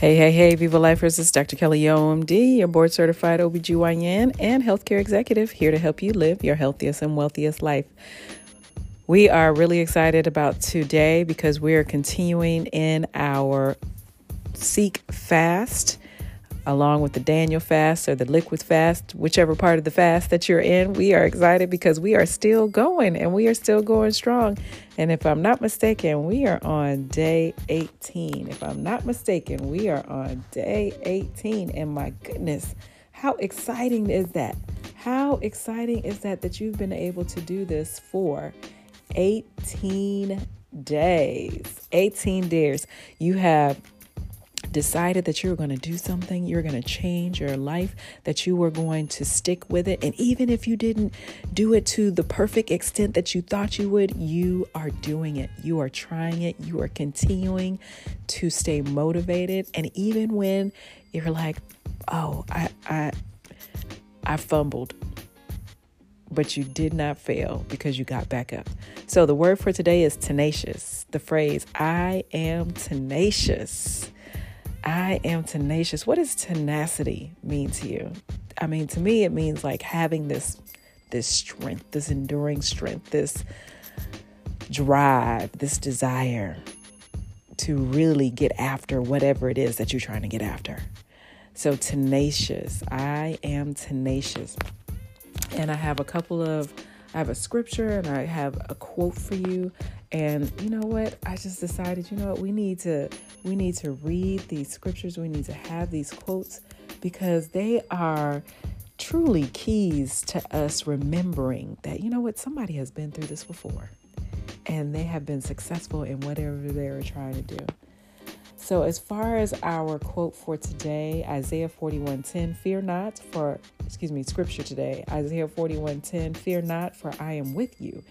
Hey, hey, hey, Viva Lifers. This is Dr. Kelly OMD, your board certified OBGYN and healthcare executive, here to help you live your healthiest and wealthiest life. We are really excited about today because we are continuing in our Seek Fast along with the Daniel fast or the liquid fast, whichever part of the fast that you're in. We are excited because we are still going and we are still going strong. And if I'm not mistaken, we are on day 18. If I'm not mistaken, we are on day 18. And my goodness, how exciting is that? How exciting is that that you've been able to do this for 18 days? 18 days. You have decided that you were going to do something, you're going to change your life, that you were going to stick with it. And even if you didn't do it to the perfect extent that you thought you would, you are doing it. You are trying it. You are continuing to stay motivated. And even when you're like, oh, I, I, I fumbled, but you did not fail because you got back up. So the word for today is tenacious. The phrase, I am tenacious. I am tenacious. What does tenacity mean to you? I mean, to me, it means like having this this strength, this enduring strength, this drive, this desire to really get after whatever it is that you're trying to get after. So tenacious. I am tenacious. And I have a couple of I have a scripture and I have a quote for you. And you know what? I just decided, you know what? We need to we need to read these scriptures. We need to have these quotes because they are truly keys to us remembering that you know what somebody has been through this before and they have been successful in whatever they were trying to do. So, as far as our quote for today, Isaiah 41:10, fear not for, excuse me, scripture today, Isaiah 41:10, fear not for I am with you.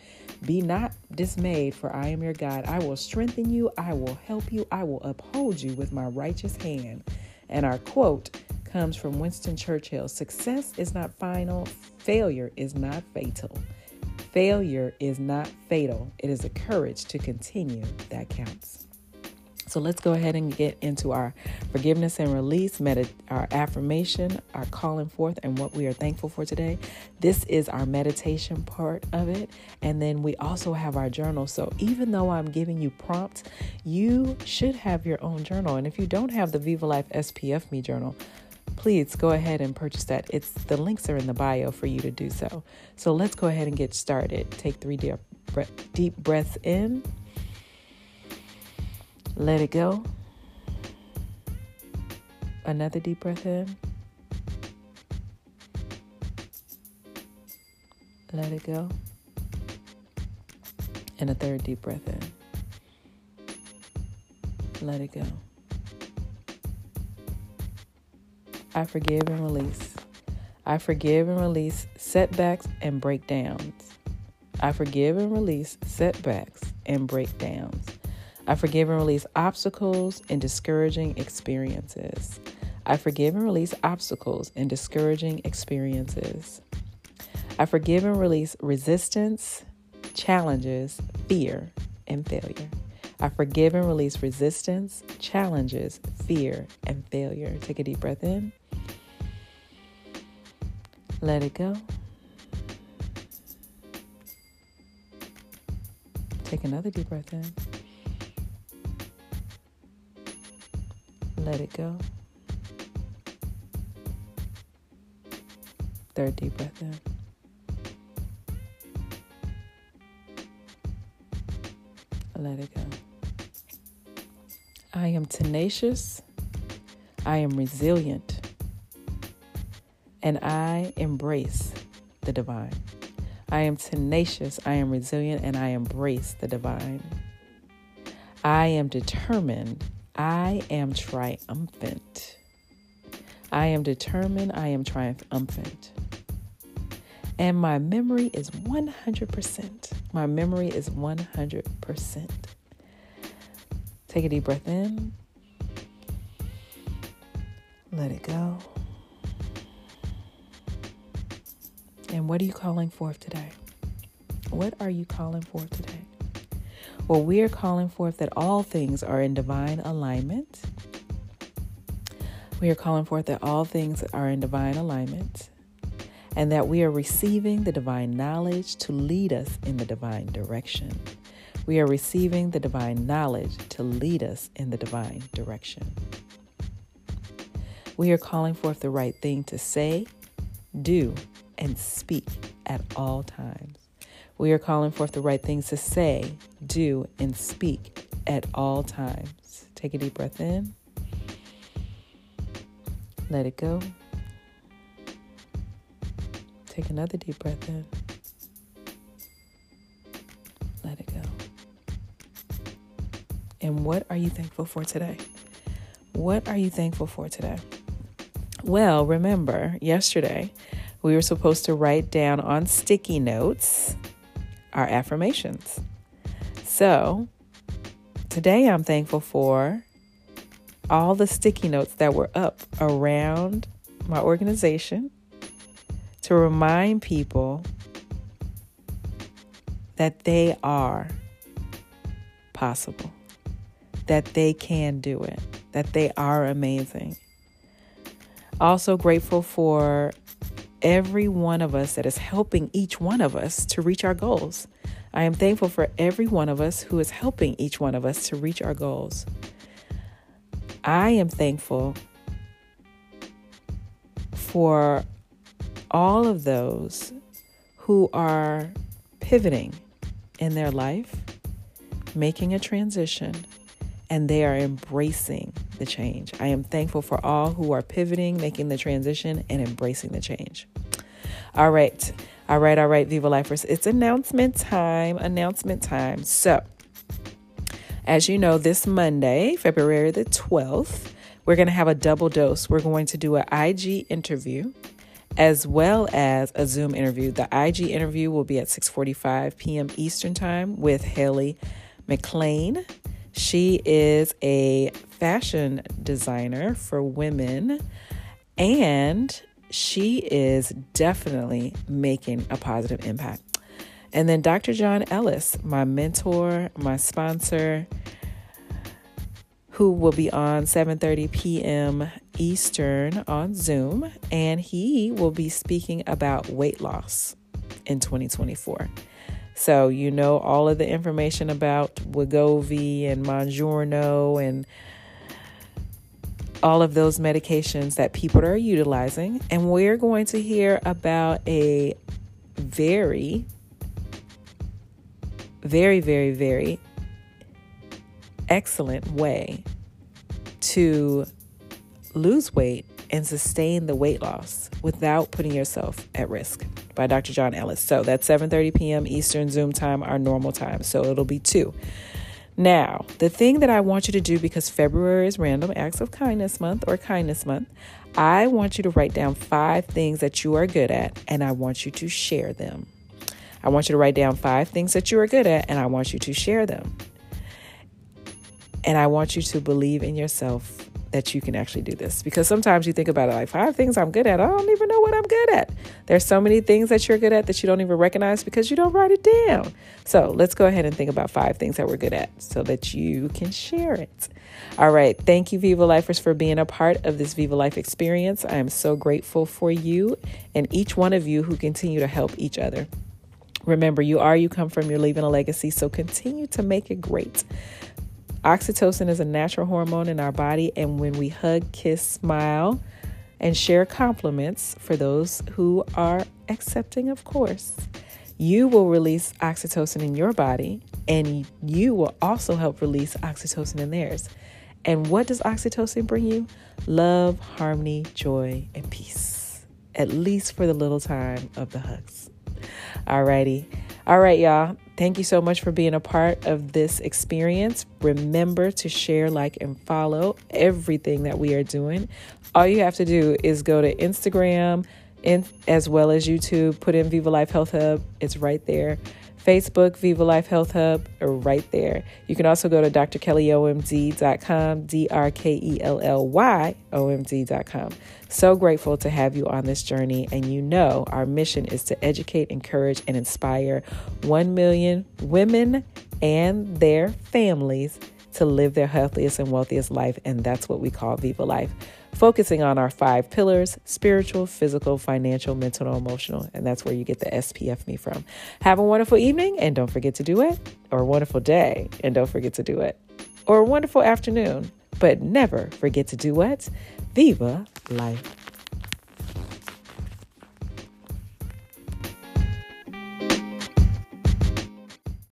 Be not dismayed for I am your God. I will strengthen you, I will help you, I will uphold you with my righteous hand. And our quote comes from Winston Churchill Success is not final, failure is not fatal. Failure is not fatal. It is the courage to continue that counts. So let's go ahead and get into our forgiveness and release, our affirmation, our calling forth, and what we are thankful for today. This is our meditation part of it. And then we also have our journal. So even though I'm giving you prompts, you should have your own journal. And if you don't have the Viva Life SPF Me journal, please go ahead and purchase that. It's the links are in the bio for you to do so. So let's go ahead and get started. Take three deep, deep breaths in. Let it go. Another deep breath in. Let it go. And a third deep breath in. Let it go. I forgive and release. I forgive and release setbacks and breakdowns. I forgive and release setbacks and breakdowns. I forgive and release obstacles and discouraging experiences. I forgive and release obstacles and discouraging experiences. I forgive and release resistance, challenges, fear, and failure. I forgive and release resistance, challenges, fear, and failure. Take a deep breath in. Let it go. Take another deep breath in. Let it go. Third deep breath in. Let it go. I am tenacious. I am resilient. And I embrace the divine. I am tenacious. I am resilient. And I embrace the divine. I am determined I am triumphant. I am determined. I am triumphant. And my memory is 100%. My memory is 100%. Take a deep breath in. Let it go. And what are you calling forth today? What are you calling forth today? Well, we are calling forth that all things are in divine alignment. We are calling forth that all things are in divine alignment and that we are receiving the divine knowledge to lead us in the divine direction. We are receiving the divine knowledge to lead us in the divine direction. We are calling forth the right thing to say, do, and speak at all times. We are calling forth the right things to say, do, and speak at all times. Take a deep breath in. Let it go. Take another deep breath in. Let it go. And what are you thankful for today? What are you thankful for today? Well, remember, yesterday we were supposed to write down on sticky notes our affirmations. So, today I'm thankful for all the sticky notes that were up around my organization to remind people that they are possible, that they can do it, that they are amazing. Also, grateful for every one of us that is helping each one of us to reach our goals. I am thankful for every one of us who is helping each one of us to reach our goals. I am thankful for all of those who are pivoting in their life, making a transition, and they are embracing the change. I am thankful for all who are pivoting, making the transition, and embracing the change. All right, all right, all right, Viva Lifers, it's announcement time, announcement time. So, as you know, this Monday, February the 12th, we're going to have a double dose. We're going to do an IG interview as well as a Zoom interview. The IG interview will be at 6:45 p.m. Eastern Time with Haley McLean. She is a fashion designer for women and she is definitely making a positive impact. And then Dr. John Ellis, my mentor, my sponsor, who will be on 7:30 p.m. Eastern on Zoom, and he will be speaking about weight loss in 2024. So you know all of the information about Wegovy and Mounjaro and all of those medications that people are utilizing, and we're going to hear about a very, very, very, very excellent way to lose weight and sustain the weight loss without putting yourself at risk by Dr. John Ellis. So that's 7:30 p.m. Eastern Zoom time, our normal time. So it'll be 2. Now, the thing that I want you to do because February is Random Acts of Kindness Month or Kindness Month, I want you to write down 5 things that you are good at and I want you to share them. I want you to write down 5 things that you are good at and I want you to share them. And I want you to believe in yourself that you can actually do this because sometimes you think about it like five things I'm good at. I don't even know what I'm good at. There's so many things that you're good at that you don't even recognize because you don't write it down. So let's go ahead and think about five things that we're good at so that you can share it. All right. Thank you, Viva Lifers, for being a part of this Viva Life experience. I am so grateful for you and each one of you who continue to help each other. Remember, you are, you come from, you're leaving a legacy. So continue to make it great. Oxytocin is a natural hormone in our body, and when we hug, kiss, smile, and share compliments for those who are accepting, of course, you will release oxytocin in your body, and you will also help release oxytocin in theirs. And what does oxytocin bring you? Love, harmony, joy, and peace. At least for the little time of the hugs. Alrighty. All right, y'all. Thank you so much for being a part of this experience. Remember to share, like, and follow everything that we are doing. All you have to do is go to Instagram in, as well as YouTube, put in Viva Life Health Hub. It's right there. Facebook, Viva Life Health Hub, right there. You can also go to drkellyomd.com, D R K E L L Y O M D.com. So grateful to have you on this journey. And you know, our mission is to educate, encourage, and inspire 1 million women and their families to live their healthiest and wealthiest life. And that's what we call Viva Life. Focusing on our five pillars spiritual, physical, financial, mental, and emotional. And that's where you get the SPF me from. Have a wonderful evening and don't forget to do it, or a wonderful day and don't forget to do it, or a wonderful afternoon. But never forget to do what? Viva life.